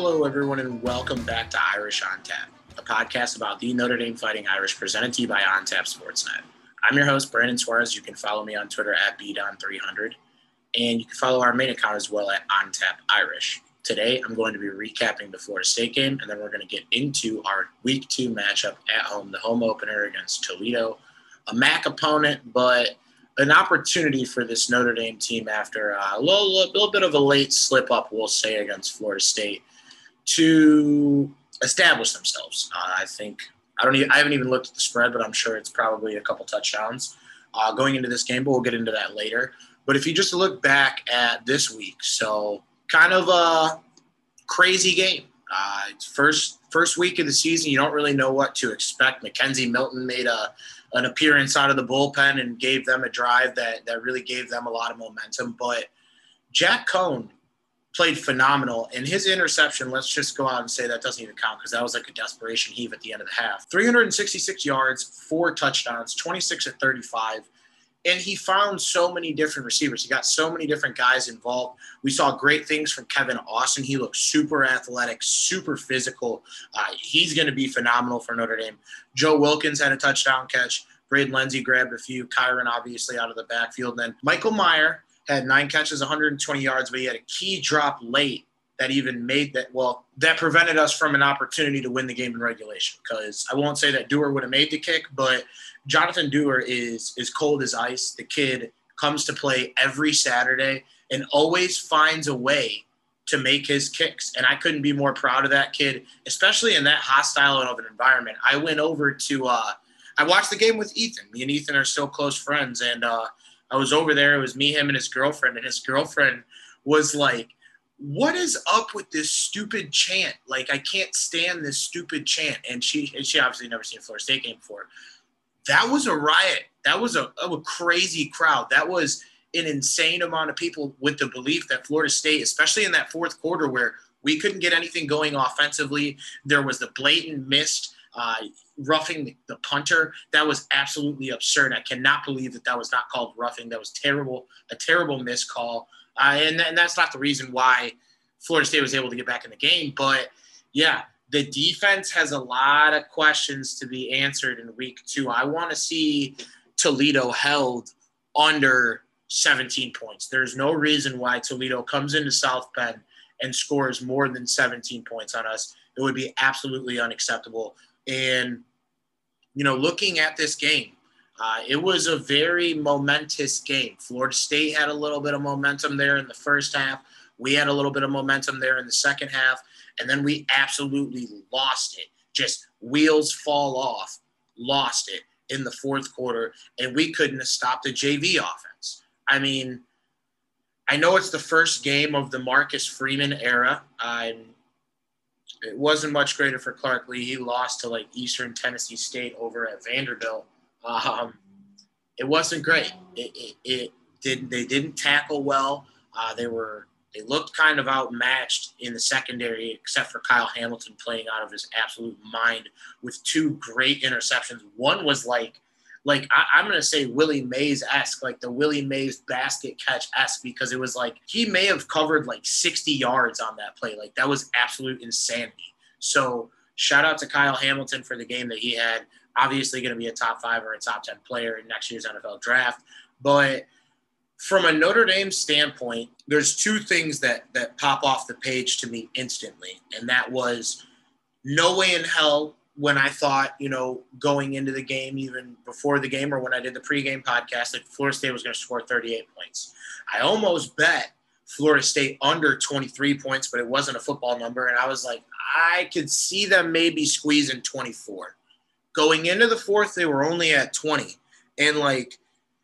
Hello, everyone, and welcome back to Irish on Tap, a podcast about the Notre Dame Fighting Irish presented to you by On Tap Sportsnet. I'm your host, Brandon Suarez. You can follow me on Twitter at BDon300, and you can follow our main account as well at On Tap Irish. Today, I'm going to be recapping the Florida State game, and then we're going to get into our week two matchup at home, the home opener against Toledo. A MAC opponent, but an opportunity for this Notre Dame team after a little, little bit of a late slip up, we'll say, against Florida State to establish themselves. Uh, I think I don't. Even, I haven't even looked at the spread, but I'm sure it's probably a couple touchdowns uh, going into this game. But we'll get into that later. But if you just look back at this week, so kind of a crazy game. Uh, first first week of the season, you don't really know what to expect. McKenzie Milton made a an appearance out of the bullpen and gave them a drive that that really gave them a lot of momentum. But Jack Coan played phenomenal. And his interception, let's just go out and say that doesn't even count because that was like a desperation heave at the end of the half. 366 yards, four touchdowns, 26 at 35. And he found so many different receivers. He got so many different guys involved. We saw great things from Kevin Austin. He looked super athletic, super physical. Uh, he's going to be phenomenal for Notre Dame. Joe Wilkins had a touchdown catch. Braden Lenzy grabbed a few. Kyren, obviously, out of the backfield. Then Michael Mayer had nine catches, 120 yards, but he had a key drop late that even made that well that prevented us from an opportunity to win the game in regulation. Because i won't say that Doerer would have made the kick but jonathan Doerer is is cold as ice. The kid comes to play every saturday and always finds a way to make his kicks. And i couldn't be more proud of that kid especially in that hostile of an environment. I went over to uh i watched the game with ethan. Me and ethan are still close friends. And uh I was over there. It was me, him, and his girlfriend. And his girlfriend was like, "What is up with this stupid chant? Like, I can't stand this stupid chant." And she, and she obviously never seen a Florida State game before. That was a riot. That was a, a crazy crowd. That was an insane amount of people with the belief that Florida State, especially in that fourth quarter where we couldn't get anything going offensively, there was the blatant missed uh, roughing the punter. That was absolutely absurd. I cannot believe that that was not called roughing. That was terrible, a terrible miscall. Uh, and, and that's not the reason why Florida State was able to get back in the game. But yeah, the defense has a lot of questions to be answered in week two. I want to see Toledo held under 17 points. There's no reason why Toledo comes into South Bend and scores more than 17 points on us. It would be absolutely unacceptable. And, you know, looking at this game, uh, it was a very momentous game. Florida State had a little bit of momentum there in the first half. We had a little bit of momentum there in the second half. And then we absolutely lost it. Just wheels fall off, lost it in the fourth quarter. And we couldn't have stopped the JV offense. I mean, I know it's the first game of the Marcus Freeman era. I'm it wasn't much greater for Clark Lea. He lost to like Eastern Tennessee State over at Vanderbilt. Um, it wasn't great. It, it, it did they didn't tackle well. Uh, they were they looked kind of outmatched in the secondary, except for Kyle Hamilton playing out of his absolute mind with two great interceptions. One was like like I, am gonna say Willie Mays esque, like the Willie Mays basket catch esque, because it was like he may have covered like 60 yards on that play. Like that was absolute insanity. So shout out to Kyle Hamilton for the game that he had. Obviously, going to be a top five or a top 10 player in next year's NFL draft. But from a Notre Dame standpoint, there's two things that that pop off the page to me instantly, and that was no way in hell when I thought, you know, going into the game, even before the game or when I did the pregame podcast, that Florida State was going to score 38 points. I almost bet Florida State under 23 points, but it wasn't a football number. And I was like, I could see them maybe squeezing 24. Going into the fourth, they were only at 20. And like,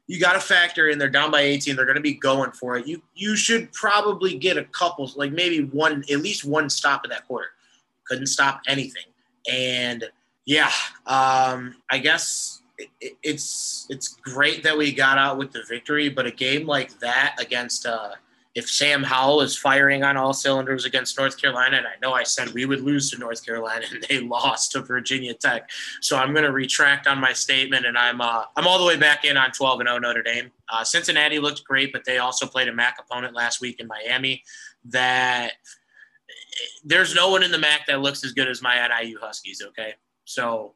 you got to factor in they're down by 18 they're going to be going for it you you should probably get a couple like maybe one at least one stop in that quarter couldn't stop anything and yeah, um, I guess it, it's it's great that we got out with the victory, but a game like that against uh, if Sam Howell is firing on all cylinders against North Carolina, and I know I said we would lose to North Carolina, and they lost to Virginia Tech, so I'm going to retract on my statement, and I'm uh, I'm all the way back in on 12 and 0 Notre Dame. Uh, Cincinnati looked great, but they also played a MAC opponent last week in Miami that there's no one in the MAC that looks as good as my NIU Huskies. Okay, so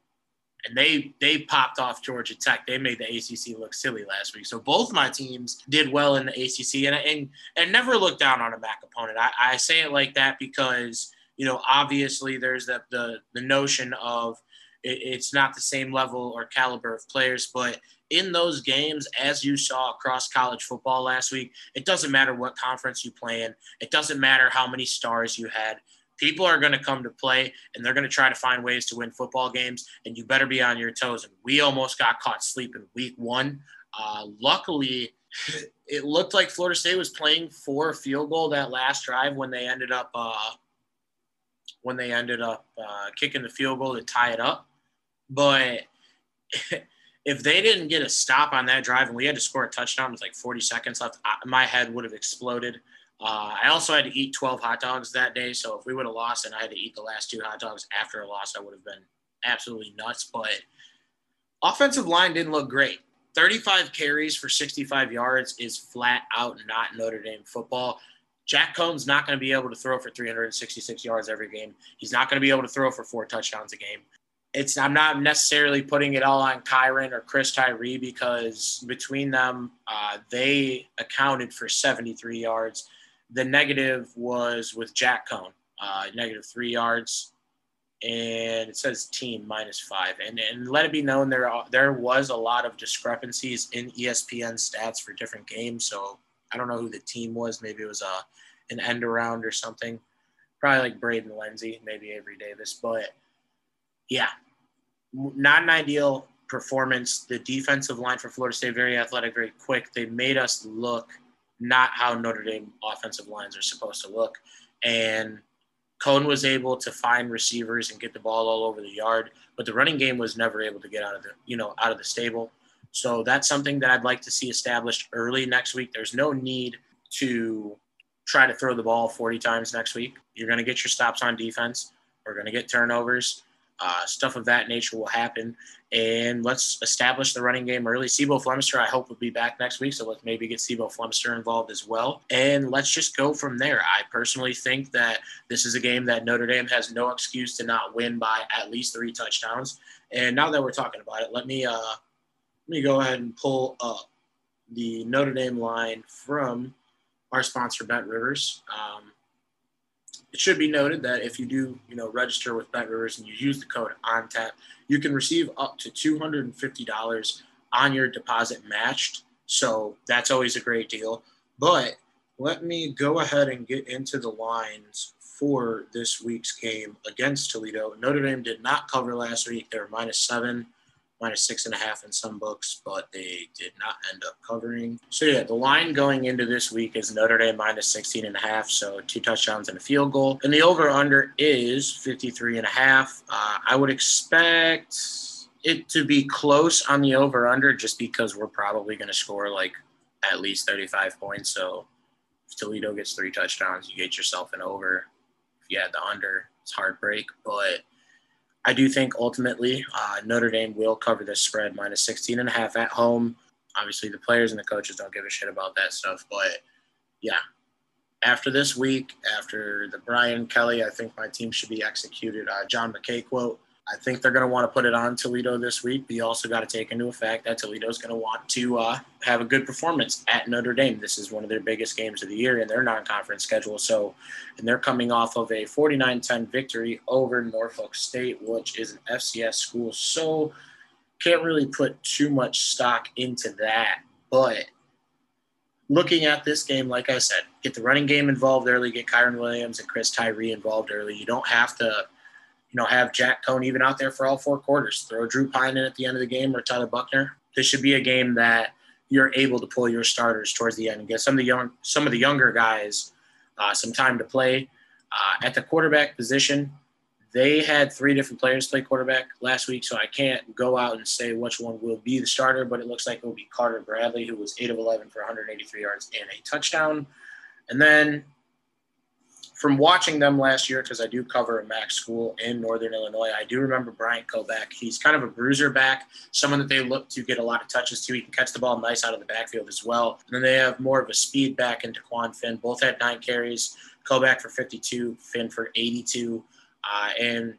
and they they popped off Georgia Tech. They made the ACC look silly last week. So both my teams did well in the ACC, and and and never look down on a MAC opponent. I, I say it like that because you know obviously there's that the the notion of it, it's not the same level or caliber of players, but in those games, as you saw across college football last week, it doesn't matter what conference you play in. It doesn't matter how many stars you had. People are going to come to play and they're going to try to find ways to win football games and you better be on your toes. And we almost got caught sleeping week one. Uh, luckily it looked like florida state was playing for a field goal that last drive when they ended up uh, when they ended up uh, kicking the field goal to tie it up. But if they didn't get a stop on that drive and we had to score a touchdown with like 40 seconds left my head would have exploded uh, I also had to eat 12 hot dogs that day. So if we would have lost and I had to eat the last two hot dogs after a loss, I would have been absolutely nuts. But offensive line didn't look great. 35 carries for 65 yards is flat out not Notre Dame football. Jack Coan's not going to be able to throw for 366 yards every game. He's not going to be able to throw for four touchdowns a game. It's I'm not necessarily putting it all on Kyren or Chris Tyree because between them, uh, they accounted for 73 yards the negative was with Jack Coan, uh, negative three yards, and it says team minus five. And and let it be known there are, there was a lot of discrepancies in ESPN stats for different games. So I don't know who the team was. Maybe it was a an end around or something. Probably like Braden Lenzy, maybe Avery Davis. But yeah, not an ideal performance. The defensive line for Florida State very athletic, very quick. They made us look not how Notre Dame offensive lines are supposed to look. And Coan was able to find receivers and get the ball all over the yard, but the running game was never able to get out of the, you know, out of the stable. So that's something that I'd like to see established early next week. There's no need to try to throw the ball 40 times next week. You're going to get your stops on defense. We're going to get turnovers. Uh, stuff of that nature will happen. And let's establish the running game early. C'Bo Flemister, I hope, will be back next week. So let's maybe get C'Bo Flemister involved as well. And let's just go from there. I personally think that this is a game that Notre Dame has no excuse to not win by at least three touchdowns. And now that we're talking about it, let me uh, let me go ahead and pull up the Notre Dame line from our sponsor, Bet Rivers. Um, it should be noted that if you do, you know, register with Bet Rivers and you use the code ONTAP, you can receive up to $250 on your deposit matched. So that's always a great deal. But let me go ahead and get into the lines for this week's game against Toledo. Notre Dame did not cover last week. They were minus seven minus six and a half in some books, but they did not end up covering. So yeah, the line going into this week is Notre Dame minus 16 and a half, so two touchdowns and a field goal. And the over under is 53 and a half. Uh, I would expect it to be close on the over under just because we're probably going to score like at least 35 points. So if Toledo gets three touchdowns, you get yourself an over. If you had the under, it's heartbreak, but I do think ultimately uh, Notre Dame will cover this spread minus 16 and a half at home. Obviously, the players and the coaches don't give a shit about that stuff. But yeah, after this week, after the Brian Kelly, I think my team should be executed. Uh, John McKay quote I think they're going to want to put it on Toledo this week. But you also got to take into effect that Toledo is going to want to uh, have a good performance at Notre Dame. This is one of their biggest games of the year in their non-conference schedule. So, and they're coming off of a 49-10 victory over Norfolk State, which is an FCS school. So, can't really put too much stock into that. But looking at this game, like I said, get the running game involved early, get Kyren Williams and Chris Tyree involved early. You don't have to – you know, have Jack Coan even out there for all four quarters. Throw Drew Pyne in at the end of the game or Tyler Buchner. This should be a game that you're able to pull your starters towards the end and get some of the young, some of the younger guys uh, some time to play. Uh, at the quarterback position, they had three different players play quarterback last week, so I can't go out and say which one will be the starter, but it looks like it will be Carter Bradley, who was 8 of 11 for 183 yards and a touchdown. And then from watching them last year, because I do cover a MAC school in Northern Illinois, I do remember Bryant Koback. He's kind of a bruiser back, someone that they look to get a lot of touches to. He can catch the ball nice out of the backfield as well. And then they have more of a speed back into Quan Finn. Both had nine carries. Koback for 52, Finn for 82. Uh, and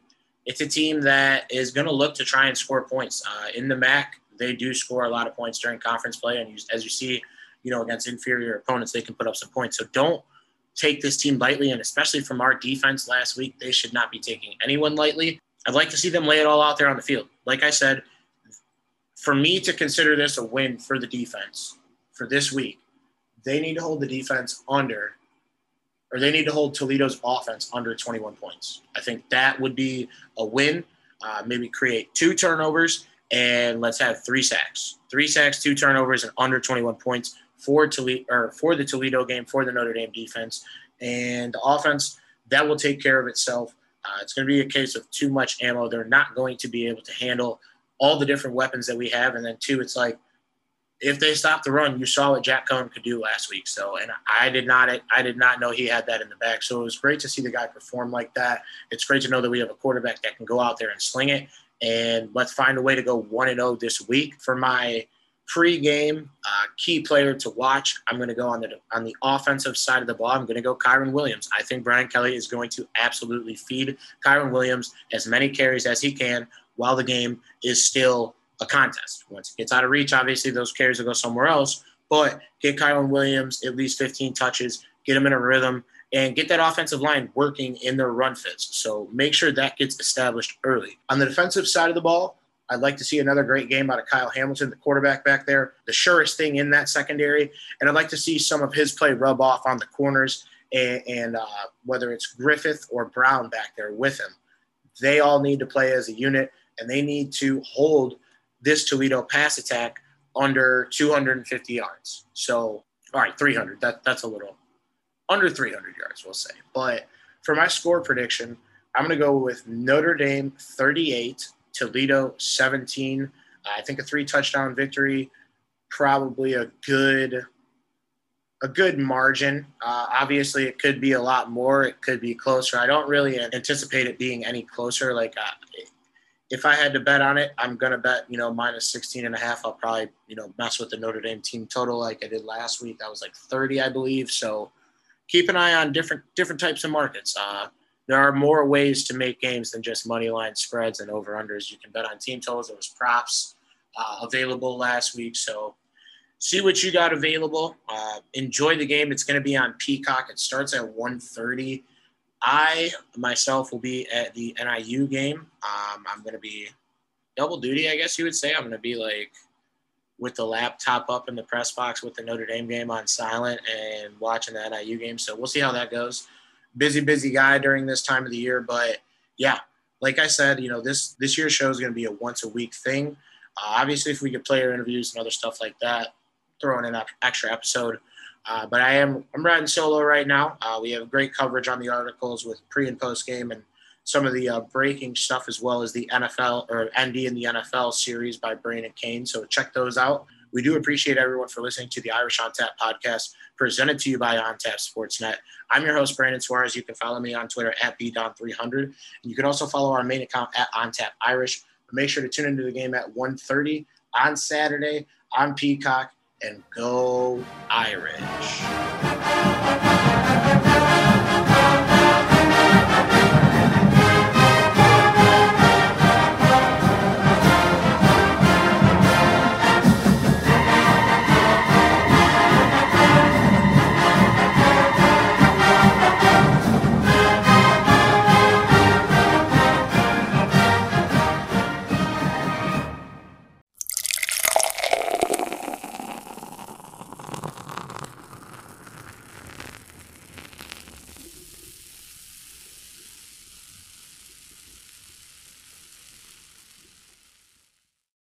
it's a team that is going to look to try and score points. Uh, in the MAC, they do score a lot of points during conference play. And as you see, you know, against inferior opponents, they can put up some points. So don't take this team lightly. And especially from our defense last week, they should not be taking anyone lightly. I'd like to see them lay it all out there on the field. Like I said, for me to consider this a win for the defense for this week, they need to hold the defense under, or they need to hold Toledo's offense under 21 points. I think that would be a win. Uh, maybe create two turnovers and let's have three sacks, three sacks, two turnovers, and under 21 points for Toledo or for the Toledo game for the Notre Dame defense and the offense. That will take care of itself. Uh, it's going to be a case of too much ammo. They're not going to be able to handle all the different weapons that we have. And then two, it's like if they stop the run, you saw what Jack Coan could do last week. So, and I did not, I did not know he had that in the bag. So it was great to see the guy perform like that. It's great to know that we have a quarterback that can go out there and sling it. And let's find a way to go one and zero oh this week. For my pre-game uh, key player to watch, I'm going to go on the on the offensive side of the ball. I'm going to go Kyren Williams. I think Brian Kelly is going to absolutely feed Kyren Williams as many carries as he can while the game is still a contest. Once it gets out of reach, obviously those carries will go somewhere else. But get Kyren Williams at least 15 touches, get him in a rhythm, and get that offensive line working in their run fits. So make sure that gets established early. On the defensive side of the ball, I'd like to see another great game out of Kyle Hamilton, the quarterback back there, the surest thing in that secondary. And I'd like to see some of his play rub off on the corners and, and uh, whether it's Griffith or Brown back there with him. They all need to play as a unit and they need to hold this Toledo pass attack under 250 yards. So, all right, 300. That that's a little under 300 yards, we'll say. But for my score prediction, I'm going to go with Notre Dame 38, Toledo 17. I think a three touchdown victory, probably a good a good margin. Uh, obviously, it could be a lot more. It could be closer. I don't really anticipate it being any closer. Like, uh, if I had to bet on it, I'm going to bet, you know, minus 16 and a half. I'll probably, you know, mess with the Notre Dame team total like I did last week. That was like 30, I believe. So keep an eye on different, different types of markets. Uh, there are more ways to make games than just money line spreads and over unders. You can bet on team totals. There was props uh, available last week. So see what you got available. Uh, enjoy the game. It's going to be on Peacock. It starts at 1.30 I myself will be at the NIU game. Um, I'm going to be double duty, I guess you would say. I'm going to be like with the laptop up in the press box with the Notre Dame game on silent and watching the NIU game. So we'll see how that goes. Busy, busy guy during this time of the year, but yeah, like I said, you know this this year's show is going to be a once a week thing. Uh, obviously, if we get player interviews and other stuff like that, throwing in an extra episode uh, but I am I'm riding solo right now. Uh, we have great coverage on the articles with pre and post game and some of the uh, breaking stuff as well as the NFL or ND in the NFL series by Brain and Kane. So check those out. We do appreciate everyone for listening to the Irish on Tap podcast presented to you by On Tap Sportsnet. I'm your host, Brandon Suarez. You can follow me on Twitter at BDon300. And you can also follow our main account at On Tap Irish. But make sure to tune into the game at 1.30 on Saturday on Peacock and go Irish.